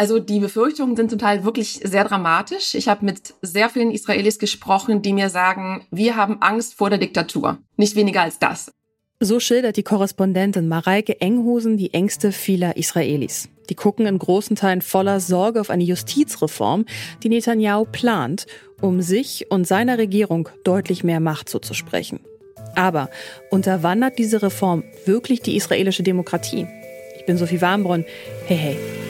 Also die Befürchtungen sind zum Teil wirklich sehr dramatisch. Ich habe mit sehr vielen Israelis gesprochen, die mir sagen, wir haben Angst vor der Diktatur. Nicht weniger als das. So schildert die Korrespondentin Mareike Enghusen die Ängste vieler Israelis. Die gucken in großen Teilen voller Sorge auf eine Justizreform, die Netanyahu plant, um sich und seiner Regierung deutlich mehr Macht zuzusprechen. Aber unterwandert diese Reform wirklich die israelische Demokratie? Ich bin Sophie Warmbrunn. Hey, hey.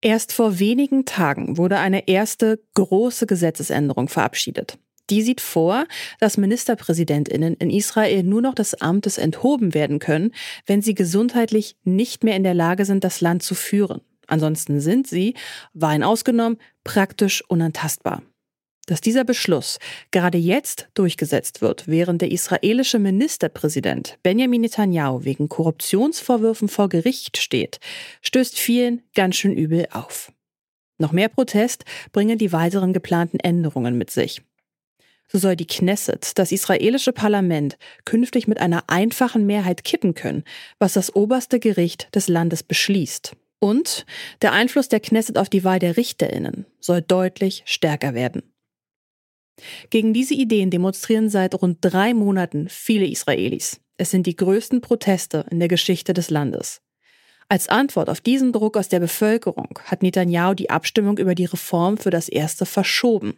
Erst vor wenigen Tagen wurde eine erste große Gesetzesänderung verabschiedet. Die sieht vor, dass Ministerpräsidentinnen in Israel nur noch des Amtes enthoben werden können, wenn sie gesundheitlich nicht mehr in der Lage sind, das Land zu führen. Ansonsten sind sie, Wein ausgenommen, praktisch unantastbar. Dass dieser Beschluss gerade jetzt durchgesetzt wird, während der israelische Ministerpräsident Benjamin Netanyahu wegen Korruptionsvorwürfen vor Gericht steht, stößt vielen ganz schön übel auf. Noch mehr Protest bringen die weiteren geplanten Änderungen mit sich. So soll die Knesset, das israelische Parlament, künftig mit einer einfachen Mehrheit kippen können, was das oberste Gericht des Landes beschließt. Und der Einfluss der Knesset auf die Wahl der Richterinnen soll deutlich stärker werden. Gegen diese Ideen demonstrieren seit rund drei Monaten viele Israelis. Es sind die größten Proteste in der Geschichte des Landes. Als Antwort auf diesen Druck aus der Bevölkerung hat Netanyahu die Abstimmung über die Reform für das erste verschoben.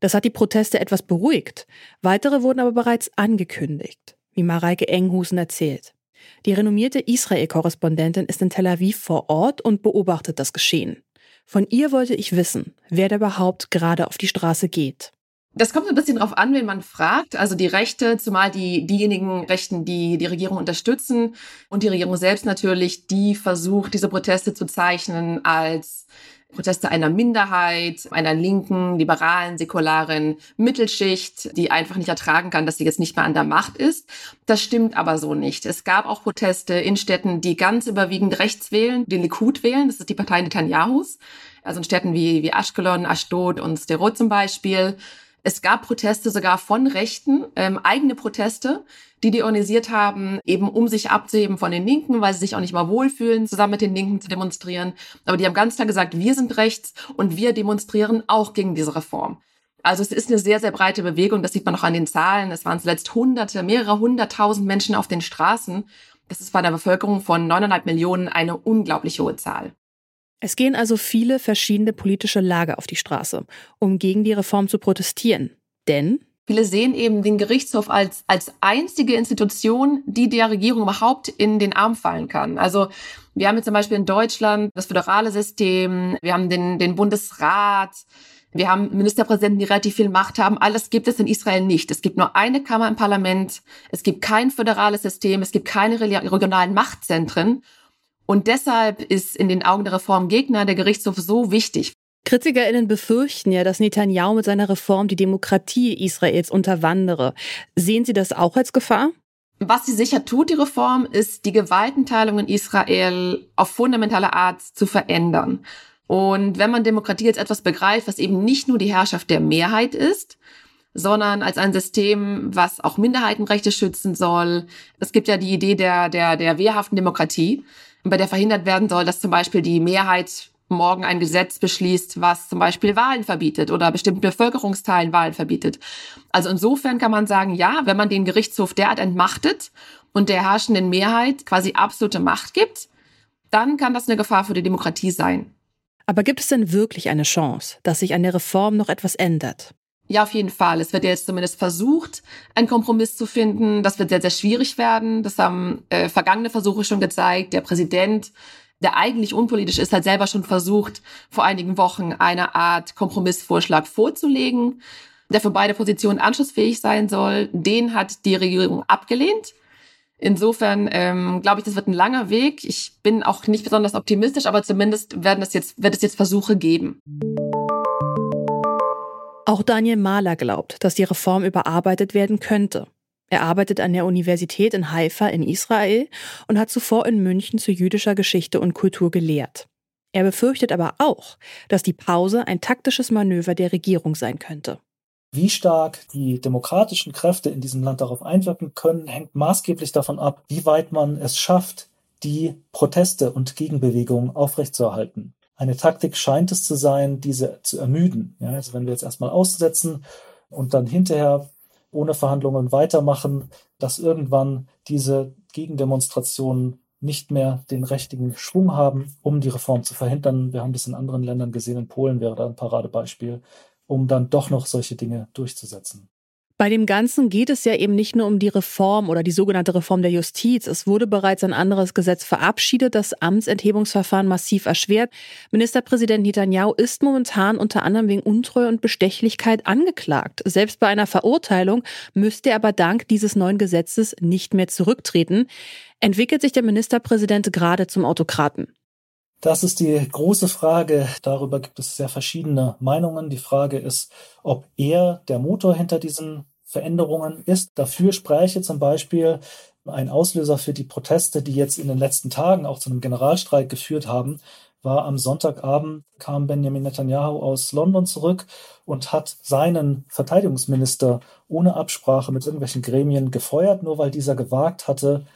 Das hat die Proteste etwas beruhigt. Weitere wurden aber bereits angekündigt, wie Mareike Enghusen erzählt. Die renommierte Israel-Korrespondentin ist in Tel Aviv vor Ort und beobachtet das Geschehen. Von ihr wollte ich wissen, wer da überhaupt gerade auf die Straße geht. Das kommt ein bisschen drauf an, wen man fragt. Also die Rechte, zumal die, diejenigen Rechten, die die Regierung unterstützen und die Regierung selbst natürlich, die versucht, diese Proteste zu zeichnen als Proteste einer Minderheit, einer linken, liberalen, säkularen Mittelschicht, die einfach nicht ertragen kann, dass sie jetzt nicht mehr an der Macht ist. Das stimmt aber so nicht. Es gab auch Proteste in Städten, die ganz überwiegend rechts wählen, den Likud wählen, das ist die Partei Netanyahus. Also in Städten wie, wie Ashkelon, Ashdod und Sderot zum Beispiel. Es gab Proteste sogar von Rechten, ähm, eigene Proteste, die die organisiert haben, eben um sich abzuheben von den Linken, weil sie sich auch nicht mal wohlfühlen, zusammen mit den Linken zu demonstrieren. Aber die haben ganz klar gesagt, wir sind rechts und wir demonstrieren auch gegen diese Reform. Also es ist eine sehr, sehr breite Bewegung. Das sieht man auch an den Zahlen. Es waren zuletzt Hunderte, mehrere hunderttausend Menschen auf den Straßen. Das ist bei einer Bevölkerung von neuneinhalb Millionen eine unglaublich hohe Zahl. Es gehen also viele verschiedene politische Lager auf die Straße, um gegen die Reform zu protestieren. Denn Viele sehen eben den Gerichtshof als, als einzige Institution, die der Regierung überhaupt in den Arm fallen kann. Also wir haben jetzt zum Beispiel in Deutschland das föderale System, wir haben den, den Bundesrat, wir haben Ministerpräsidenten, die relativ viel Macht haben. Alles gibt es in Israel nicht. Es gibt nur eine Kammer im Parlament. Es gibt kein föderales System. Es gibt keine regionalen Machtzentren. Und deshalb ist in den Augen der Reformgegner der Gerichtshof so wichtig. KritikerInnen befürchten ja, dass Netanyahu mit seiner Reform die Demokratie Israels unterwandere. Sehen Sie das auch als Gefahr? Was sie sicher tut, die Reform, ist, die Gewaltenteilung in Israel auf fundamentale Art zu verändern. Und wenn man Demokratie als etwas begreift, was eben nicht nur die Herrschaft der Mehrheit ist, sondern als ein System, was auch Minderheitenrechte schützen soll. Es gibt ja die Idee der, der, der wehrhaften Demokratie bei der verhindert werden soll, dass zum Beispiel die Mehrheit morgen ein Gesetz beschließt, was zum Beispiel Wahlen verbietet oder bestimmten Bevölkerungsteilen Wahlen verbietet. Also insofern kann man sagen, ja, wenn man den Gerichtshof derart entmachtet und der herrschenden Mehrheit quasi absolute Macht gibt, dann kann das eine Gefahr für die Demokratie sein. Aber gibt es denn wirklich eine Chance, dass sich an der Reform noch etwas ändert? Ja, auf jeden Fall. Es wird jetzt zumindest versucht, einen Kompromiss zu finden. Das wird sehr, sehr schwierig werden. Das haben äh, vergangene Versuche schon gezeigt. Der Präsident, der eigentlich unpolitisch ist, hat selber schon versucht, vor einigen Wochen eine Art Kompromissvorschlag vorzulegen, der für beide Positionen anschlussfähig sein soll. Den hat die Regierung abgelehnt. Insofern ähm, glaube ich, das wird ein langer Weg. Ich bin auch nicht besonders optimistisch, aber zumindest werden es jetzt, wird es jetzt Versuche geben. Auch Daniel Mahler glaubt, dass die Reform überarbeitet werden könnte. Er arbeitet an der Universität in Haifa in Israel und hat zuvor in München zu jüdischer Geschichte und Kultur gelehrt. Er befürchtet aber auch, dass die Pause ein taktisches Manöver der Regierung sein könnte. Wie stark die demokratischen Kräfte in diesem Land darauf einwirken können, hängt maßgeblich davon ab, wie weit man es schafft, die Proteste und Gegenbewegungen aufrechtzuerhalten. Eine Taktik scheint es zu sein, diese zu ermüden. Ja, also wenn wir jetzt erstmal aussetzen und dann hinterher ohne Verhandlungen weitermachen, dass irgendwann diese Gegendemonstrationen nicht mehr den richtigen Schwung haben, um die Reform zu verhindern. Wir haben das in anderen Ländern gesehen, in Polen wäre da ein Paradebeispiel um dann doch noch solche Dinge durchzusetzen. Bei dem Ganzen geht es ja eben nicht nur um die Reform oder die sogenannte Reform der Justiz. Es wurde bereits ein anderes Gesetz verabschiedet, das Amtsenthebungsverfahren massiv erschwert. Ministerpräsident Netanyahu ist momentan unter anderem wegen Untreue und Bestechlichkeit angeklagt. Selbst bei einer Verurteilung müsste er aber dank dieses neuen Gesetzes nicht mehr zurücktreten. Entwickelt sich der Ministerpräsident gerade zum Autokraten? Das ist die große Frage. Darüber gibt es sehr verschiedene Meinungen. Die Frage ist, ob er der Motor hinter diesen Veränderungen ist. Dafür spräche zum Beispiel ein Auslöser für die Proteste, die jetzt in den letzten Tagen auch zu einem Generalstreik geführt haben, war am Sonntagabend kam Benjamin Netanyahu aus London zurück und hat seinen Verteidigungsminister ohne Absprache mit irgendwelchen Gremien gefeuert, nur weil dieser gewagt hatte,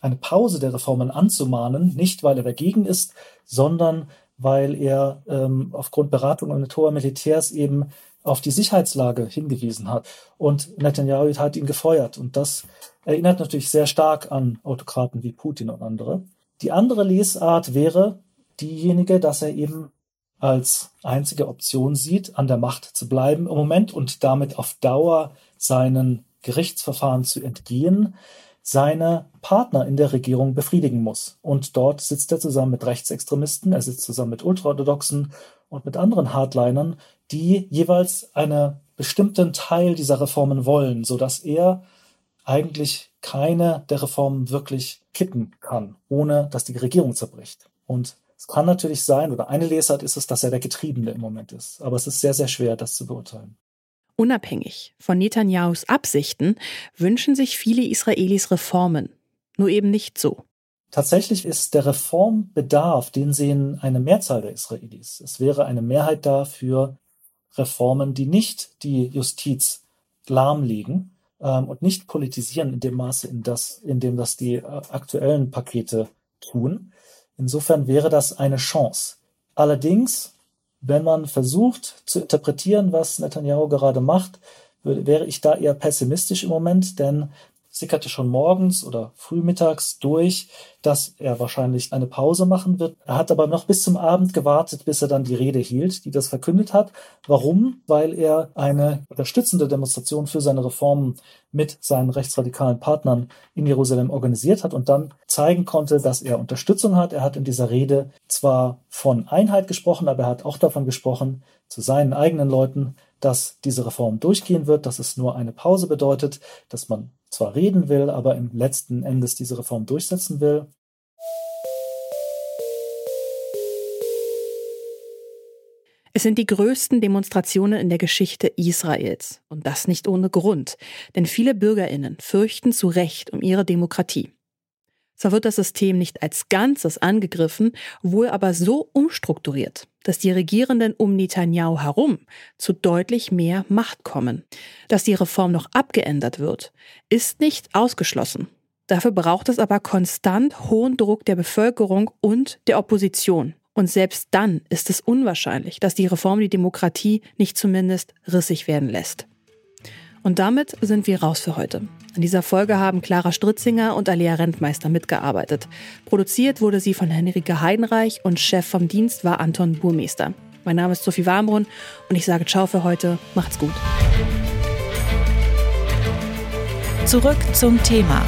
eine Pause der Reformen anzumahnen, nicht weil er dagegen ist, sondern weil er ähm, aufgrund Beratung mit hoher Militärs eben auf die Sicherheitslage hingewiesen hat. Und Netanyahu hat ihn gefeuert. Und das erinnert natürlich sehr stark an Autokraten wie Putin und andere. Die andere Lesart wäre diejenige, dass er eben als einzige Option sieht, an der Macht zu bleiben im Moment und damit auf Dauer seinen Gerichtsverfahren zu entgehen seine Partner in der Regierung befriedigen muss. Und dort sitzt er zusammen mit Rechtsextremisten, er sitzt zusammen mit Ultraorthodoxen und mit anderen Hardlinern, die jeweils einen bestimmten Teil dieser Reformen wollen, so dass er eigentlich keine der Reformen wirklich kippen kann, ohne dass die Regierung zerbricht. Und es kann natürlich sein, oder eine Lesart ist es, dass er der Getriebene im Moment ist. Aber es ist sehr, sehr schwer, das zu beurteilen. Unabhängig von Netanyahus Absichten wünschen sich viele Israelis Reformen, nur eben nicht so. Tatsächlich ist der Reformbedarf, den sehen eine Mehrzahl der Israelis. Es wäre eine Mehrheit da für Reformen, die nicht die Justiz lahmlegen ähm, und nicht politisieren in dem Maße, in, das, in dem das die äh, aktuellen Pakete tun. Insofern wäre das eine Chance. Allerdings wenn man versucht zu interpretieren, was Netanyahu gerade macht, wäre ich da eher pessimistisch im Moment, denn sickerte schon morgens oder frühmittags durch, dass er wahrscheinlich eine Pause machen wird. Er hat aber noch bis zum Abend gewartet, bis er dann die Rede hielt, die das verkündet hat. Warum? Weil er eine unterstützende Demonstration für seine Reformen mit seinen rechtsradikalen Partnern in Jerusalem organisiert hat und dann zeigen konnte, dass er Unterstützung hat. Er hat in dieser Rede zwar von Einheit gesprochen, aber er hat auch davon gesprochen, zu seinen eigenen Leuten, dass diese Reform durchgehen wird, dass es nur eine Pause bedeutet, dass man zwar reden will, aber im letzten Endes diese Reform durchsetzen will. Es sind die größten Demonstrationen in der Geschichte Israels. Und das nicht ohne Grund. Denn viele Bürgerinnen fürchten zu Recht um ihre Demokratie. Zwar wird das System nicht als Ganzes angegriffen, wohl aber so umstrukturiert, dass die Regierenden um Netanyahu herum zu deutlich mehr Macht kommen. Dass die Reform noch abgeändert wird, ist nicht ausgeschlossen. Dafür braucht es aber konstant hohen Druck der Bevölkerung und der Opposition. Und selbst dann ist es unwahrscheinlich, dass die Reform die Demokratie nicht zumindest rissig werden lässt. Und damit sind wir raus für heute. An dieser Folge haben Clara Stritzinger und Alia Rentmeister mitgearbeitet. Produziert wurde sie von Henrike Heidenreich und Chef vom Dienst war Anton Burmeister. Mein Name ist Sophie Warmbrunn und ich sage Ciao für heute. Macht's gut. Zurück zum Thema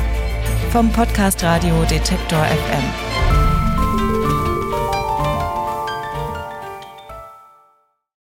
vom Podcast Radio Detektor FM.